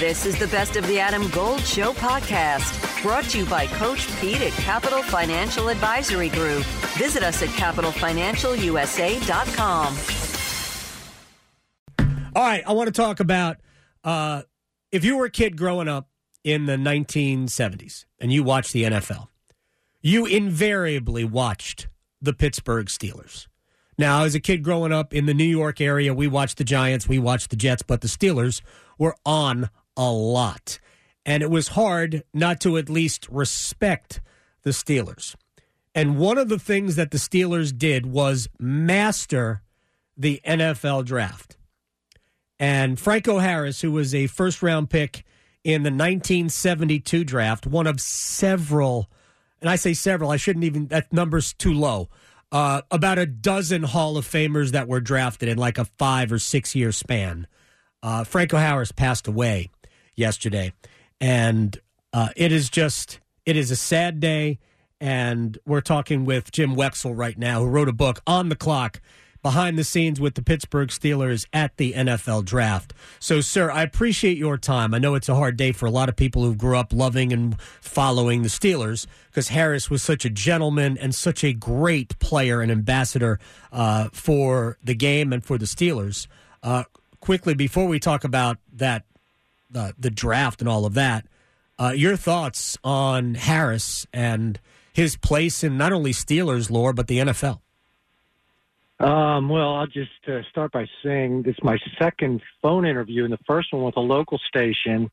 This is the Best of the Adam Gold Show podcast, brought to you by Coach Pete at Capital Financial Advisory Group. Visit us at capitalfinancialusa.com. All right, I want to talk about uh, if you were a kid growing up in the 1970s and you watched the NFL, you invariably watched the Pittsburgh Steelers. Now, as a kid growing up in the New York area, we watched the Giants, we watched the Jets, but the Steelers were on a lot. And it was hard not to at least respect the Steelers. And one of the things that the Steelers did was master the NFL draft. And Franco Harris, who was a first round pick in the 1972 draft, one of several, and I say several, I shouldn't even, that number's too low. Uh, about a dozen Hall of Famers that were drafted in like a five or six year span. Uh, Franco Harris passed away yesterday, and uh, it is just it is a sad day. And we're talking with Jim Wexell right now, who wrote a book on the clock behind the scenes with the Pittsburgh Steelers at the NFL draft. So, sir, I appreciate your time. I know it's a hard day for a lot of people who grew up loving and following the Steelers because Harris was such a gentleman and such a great player and ambassador uh, for the game and for the Steelers. Uh, quickly, before we talk about that, uh, the draft and all of that, uh, your thoughts on Harris and his place in not only Steelers lore but the NFL? Um, well, I'll just uh, start by saying this is my second phone interview, and the first one with a local station.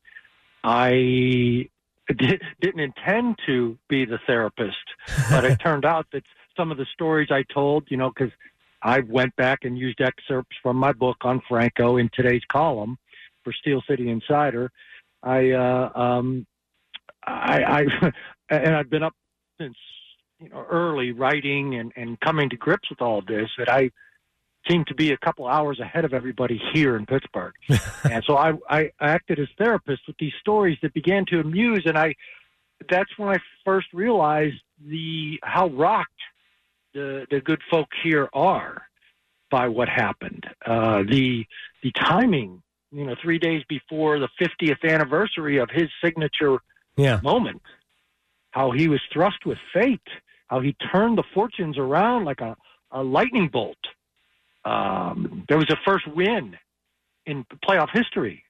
I did, didn't intend to be the therapist, but it turned out that some of the stories I told, you know, because I went back and used excerpts from my book on Franco in today's column for Steel City Insider. I, uh, um, I, I, and I've been up since you know, early writing and, and coming to grips with all of this that I seem to be a couple hours ahead of everybody here in Pittsburgh. and so I, I acted as therapist with these stories that began to amuse. And I, that's when I first realized the, how rocked the, the good folk here are by what happened. Uh, the, the timing, you know, three days before the 50th anniversary of his signature yeah. moment, how he was thrust with fate how he turned the fortunes around like a, a lightning bolt. Um, there was a first win in playoff history,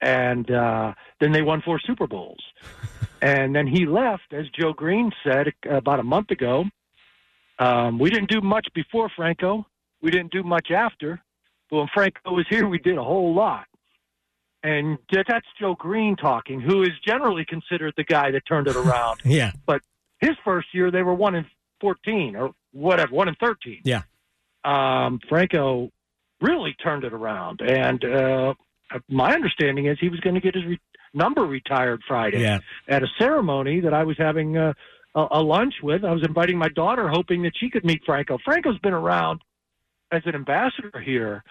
and uh, then they won four Super Bowls. and then he left, as Joe Greene said about a month ago. Um, we didn't do much before Franco. We didn't do much after. But when Franco was here, we did a whole lot. And that's Joe Greene talking, who is generally considered the guy that turned it around. yeah. But his first year, they were one in fourteen or whatever, one in thirteen. Yeah. Um, Franco really turned it around, and uh, my understanding is he was going to get his re- number retired Friday yeah. at a ceremony that I was having uh, a, a lunch with. I was inviting my daughter, hoping that she could meet Franco. Franco's been around as an ambassador here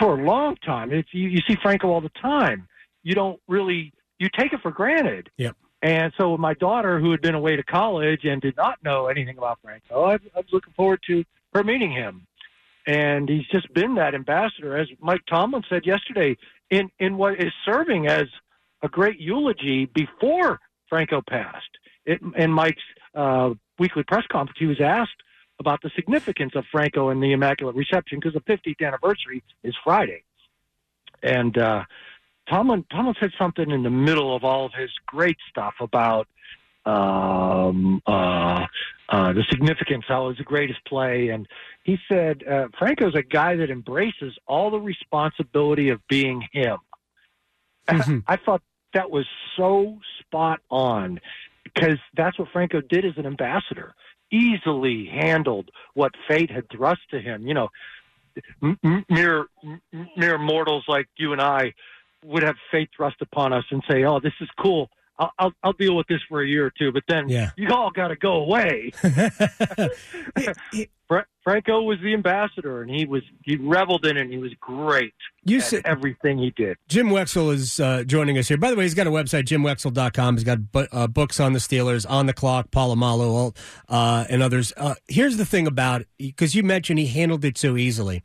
for a long time. It's, you, you see Franco all the time. You don't really you take it for granted. Yep. And so my daughter, who had been away to college and did not know anything about Franco, I, I was looking forward to her meeting him. And he's just been that ambassador, as Mike Tomlin said yesterday, in, in what is serving as a great eulogy before Franco passed. It, in Mike's uh, weekly press conference, he was asked about the significance of Franco and the Immaculate Reception because the 50th anniversary is Friday. And uh, Tomlin Tomlin said something in the middle of all of his great stuff about um, uh, uh, the significance, how it was the greatest play, and he said uh, Franco's a guy that embraces all the responsibility of being him. Mm-hmm. I thought that was so spot on because that's what Franco did as an ambassador. Easily handled what fate had thrust to him. You know, mere mere mortals like you and I would have fate thrust upon us and say, "Oh, this is cool. I'll, I'll, I'll deal with this for a year or two, but then yeah. you all got to go away." Franco was the ambassador, and he was he reveled in it. and He was great. You said everything he did. Jim Wexell is uh, joining us here. By the way, he's got a website, jimwexell.com. He's got bu- uh, books on the Steelers, on the clock, Polamalu, uh, and others. Uh, here's the thing about because you mentioned he handled it so easily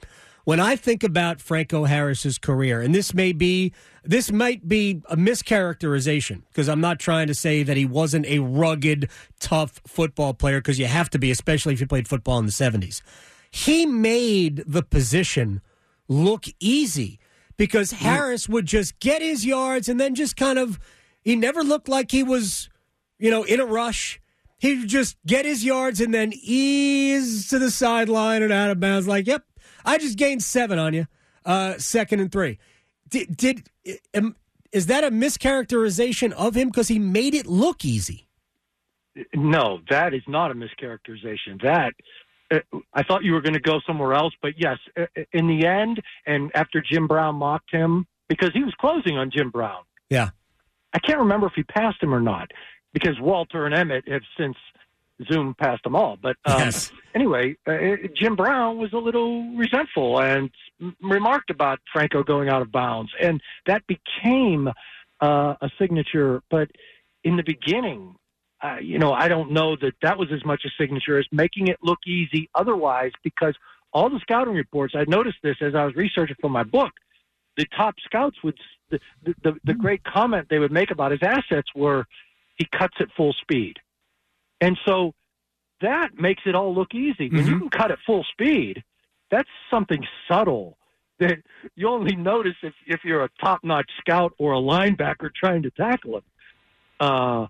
when I think about Franco Harris's career, and this may be this might be a mischaracterization because I'm not trying to say that he wasn't a rugged, tough football player because you have to be, especially if you played football in the 70s. He made the position look easy because Harris would just get his yards and then just kind of he never looked like he was, you know, in a rush. He'd just get his yards and then ease to the sideline and out of bounds. Like, yep, I just gained seven on you, uh, second and three. Did, did um, is that a mischaracterization of him because he made it look easy? No, that is not a mischaracterization. That uh, I thought you were going to go somewhere else, but yes, uh, uh, in the end, and after Jim Brown mocked him because he was closing on Jim Brown. Yeah, I can't remember if he passed him or not because Walter and Emmett have since Zoom passed them all. But um, yes. anyway, uh, Jim Brown was a little resentful and remarked about Franco going out of bounds, and that became uh, a signature. But in the beginning, uh, you know, I don't know that that was as much a signature as making it look easy otherwise, because all the scouting reports, I noticed this as I was researching for my book, the top scouts would, the, the, the, the hmm. great comment they would make about his assets were he cuts at full speed. And so that makes it all look easy. When mm-hmm. you can cut at full speed, that's something subtle that you only notice if, if you're a top notch scout or a linebacker trying to tackle him. Uh,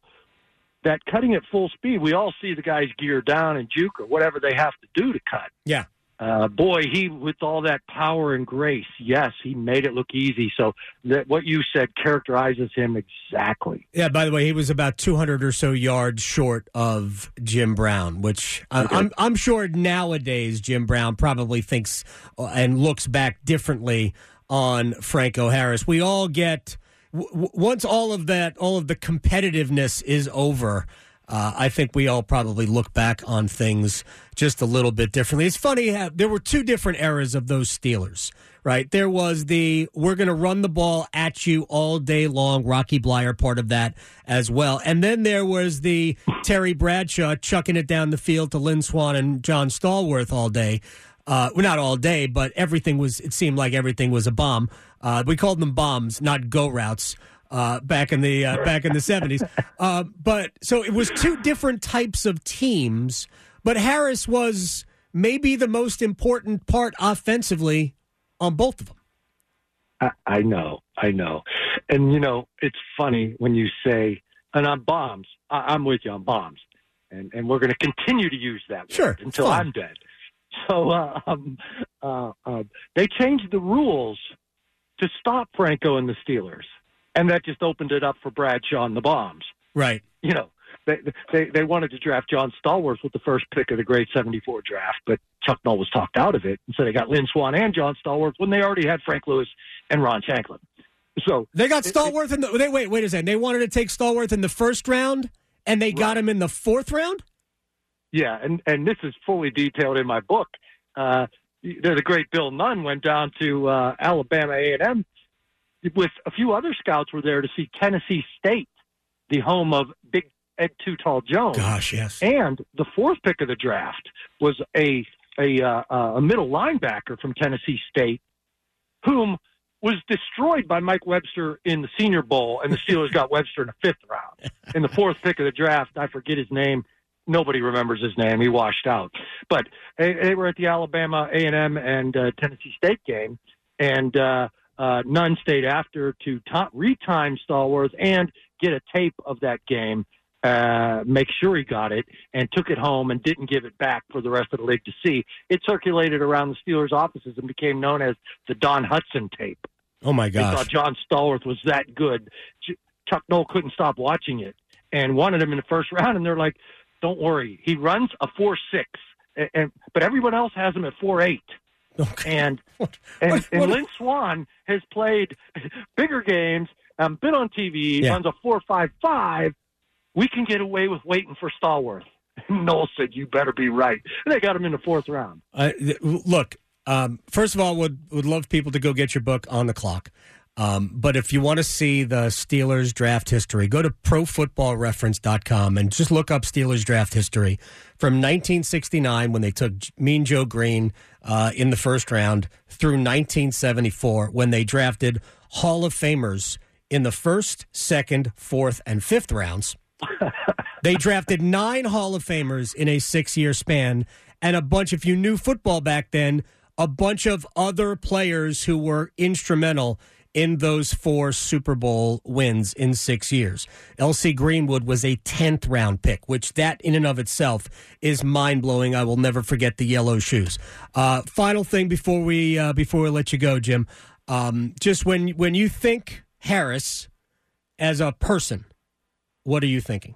that cutting at full speed, we all see the guys gear down and juke or whatever they have to do to cut. Yeah. Uh, boy, he with all that power and grace, yes, he made it look easy. So that what you said characterizes him exactly. Yeah. By the way, he was about 200 or so yards short of Jim Brown, which okay. I'm I'm sure nowadays Jim Brown probably thinks uh, and looks back differently on Franco Harris. We all get w- once all of that, all of the competitiveness is over. Uh, I think we all probably look back on things just a little bit differently. It's funny, there were two different eras of those Steelers, right? There was the we're going to run the ball at you all day long, Rocky Bleier part of that as well. And then there was the Terry Bradshaw chucking it down the field to Lynn Swann and John Stallworth all day. Uh, well, not all day, but everything was, it seemed like everything was a bomb. Uh, we called them bombs, not go routes uh, back in the uh, back in the seventies. Uh, but so it was two different types of teams. But Harris was maybe the most important part offensively on both of them. I, I know, I know, and you know it's funny when you say, "And on bombs." I, am with you on bombs, and and we're going to continue to use that sure, until I'm dead. So uh, um, uh, uh, they changed the rules to stop Franco and the Steelers and that just opened it up for Bradshaw and the Bombs. Right. You know, they they they wanted to draft John Stallworth with the first pick of the great '74 draft, but Chuck Noll was talked out of it, and so they got Lynn Swann and John Stallworth when they already had Frank Lewis and Ron Shanklin. So they got Stallworth in the. They wait, wait a second. They wanted to take Stallworth in the first round, and they right. got him in the fourth round. Yeah, and and this is fully detailed in my book. Uh, the great Bill Nunn went down to uh, Alabama A and M with a few other scouts were there to see Tennessee State, the home of Big Ed Too Tall Jones. Gosh, yes. And the fourth pick of the draft was a a, uh, a middle linebacker from Tennessee State, whom was destroyed by Mike Webster in the Senior Bowl, and the Steelers got Webster in the fifth round. In the fourth pick of the draft, I forget his name. Nobody remembers his name. He washed out. But they, they were at the Alabama A and M and uh, Tennessee State game, and uh, uh, Nunn stayed after to t- retime Stallworth and get a tape of that game, uh, make sure he got it, and took it home and didn't give it back for the rest of the league to see. It circulated around the Steelers' offices and became known as the Don Hudson tape. Oh my gosh! They thought John Stallworth was that good. Chuck Noll couldn't stop watching it and wanted him in the first round, and they're like, "Don't worry, he runs a four six, and, and but everyone else has him at four eight." And and, what, and Lynn Swann has played bigger games, um, been on TV, yeah. runs a four five five. We can get away with waiting for Stallworth. Noll said, "You better be right." They got him in the fourth round. Uh, look, um, first of all, would would love people to go get your book on the clock. Um, but if you want to see the Steelers draft history, go to profootballreference.com and just look up Steelers draft history from 1969 when they took Mean Joe Greene uh, in the first round through 1974 when they drafted Hall of Famers in the first, second, fourth, and fifth rounds. they drafted nine Hall of Famers in a six year span and a bunch, if you knew football back then, a bunch of other players who were instrumental in those four Super Bowl wins in six years. LC Greenwood was a 10th round pick, which that in and of itself is mind blowing. I will never forget the yellow shoes. Uh, final thing before we uh, before we let you go, Jim. Um, just when when you think Harris as a person, what are you thinking?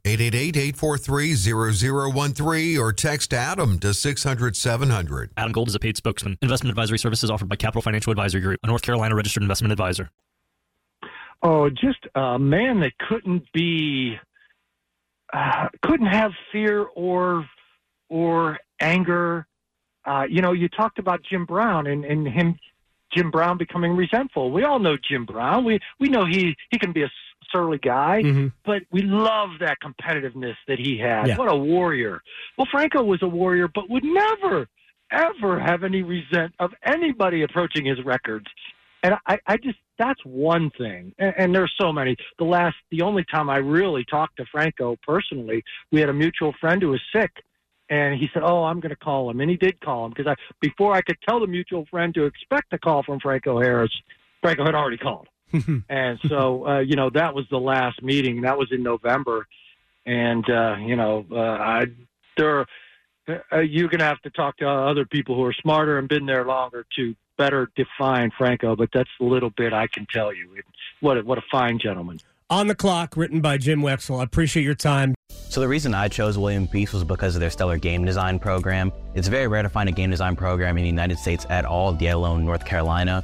888 843-0013 or text Adam to 600-700. Adam Gold is a paid spokesman. Investment advisory services offered by Capital Financial Advisory Group, a North Carolina registered investment advisor. Oh, just a man that couldn't be, uh, couldn't have fear or or anger. Uh, you know, you talked about Jim Brown and, and him, Jim Brown becoming resentful. We all know Jim Brown. We we know he he can be a surly guy, mm-hmm. but we love that competitiveness that he had. Yeah. What a warrior. Well, Franco was a warrior, but would never, ever have any resent of anybody approaching his records. And I, I just, that's one thing. And, and there's so many. The last, the only time I really talked to Franco personally, we had a mutual friend who was sick. And he said, "Oh, I'm going to call him," and he did call him because I, before I could tell the mutual friend to expect a call from Franco Harris, Franco had already called and so, uh, you know, that was the last meeting. That was in November, and uh, you know, uh, I there uh, you're going to have to talk to other people who are smarter and been there longer to better define Franco. But that's the little bit I can tell you. What a, what a fine gentleman. On the clock, written by Jim Wexell. I appreciate your time. So the reason I chose William Peace was because of their stellar game design program. It's very rare to find a game design program in the United States at all, let alone North Carolina